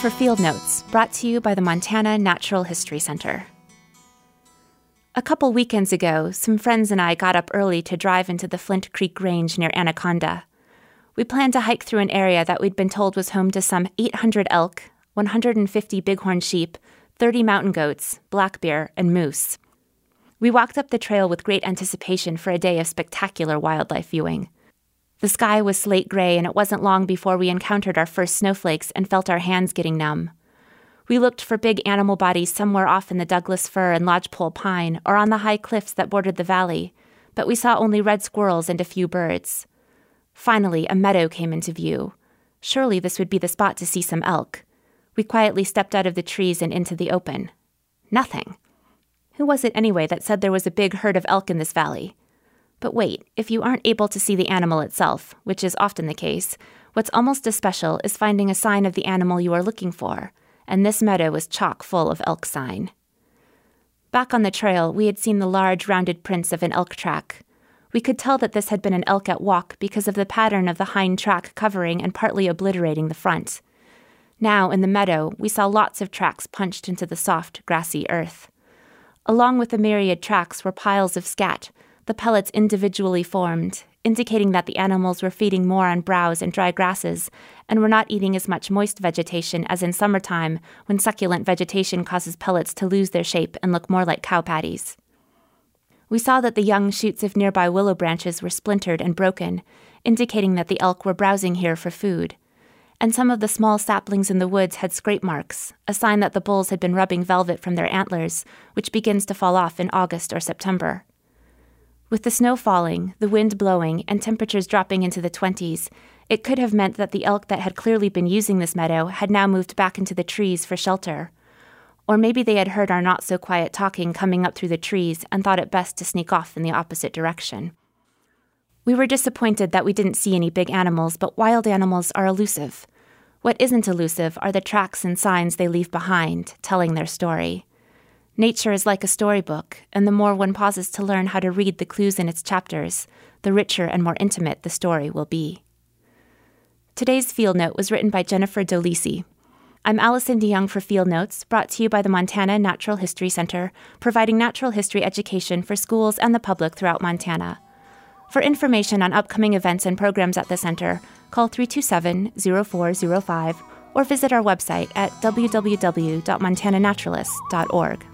for Field Notes, brought to you by the Montana Natural History Center. A couple weekends ago, some friends and I got up early to drive into the Flint Creek Range near Anaconda. We planned to hike through an area that we'd been told was home to some 800 elk, 150 bighorn sheep, 30 mountain goats, black bear, and moose. We walked up the trail with great anticipation for a day of spectacular wildlife viewing. The sky was slate gray, and it wasn't long before we encountered our first snowflakes and felt our hands getting numb. We looked for big animal bodies somewhere off in the Douglas fir and lodgepole pine or on the high cliffs that bordered the valley, but we saw only red squirrels and a few birds. Finally, a meadow came into view. Surely this would be the spot to see some elk. We quietly stepped out of the trees and into the open. Nothing. Who was it anyway that said there was a big herd of elk in this valley? But wait, if you aren't able to see the animal itself, which is often the case, what's almost as special is finding a sign of the animal you are looking for, and this meadow was chock full of elk sign. Back on the trail, we had seen the large, rounded prints of an elk track. We could tell that this had been an elk at walk because of the pattern of the hind track covering and partly obliterating the front. Now, in the meadow, we saw lots of tracks punched into the soft, grassy earth. Along with the myriad tracks were piles of scat, the pellets individually formed, indicating that the animals were feeding more on browse and dry grasses and were not eating as much moist vegetation as in summertime when succulent vegetation causes pellets to lose their shape and look more like cow patties. We saw that the young shoots of nearby willow branches were splintered and broken, indicating that the elk were browsing here for food. And some of the small saplings in the woods had scrape marks, a sign that the bulls had been rubbing velvet from their antlers, which begins to fall off in August or September. With the snow falling, the wind blowing, and temperatures dropping into the 20s, it could have meant that the elk that had clearly been using this meadow had now moved back into the trees for shelter. Or maybe they had heard our not so quiet talking coming up through the trees and thought it best to sneak off in the opposite direction. We were disappointed that we didn't see any big animals, but wild animals are elusive. What isn't elusive are the tracks and signs they leave behind, telling their story. Nature is like a storybook, and the more one pauses to learn how to read the clues in its chapters, the richer and more intimate the story will be. Today's Field Note was written by Jennifer Dolisi. I'm Allison DeYoung for Field Notes, brought to you by the Montana Natural History Center, providing natural history education for schools and the public throughout Montana. For information on upcoming events and programs at the center, call 327 0405 or visit our website at www.montananaturalists.org.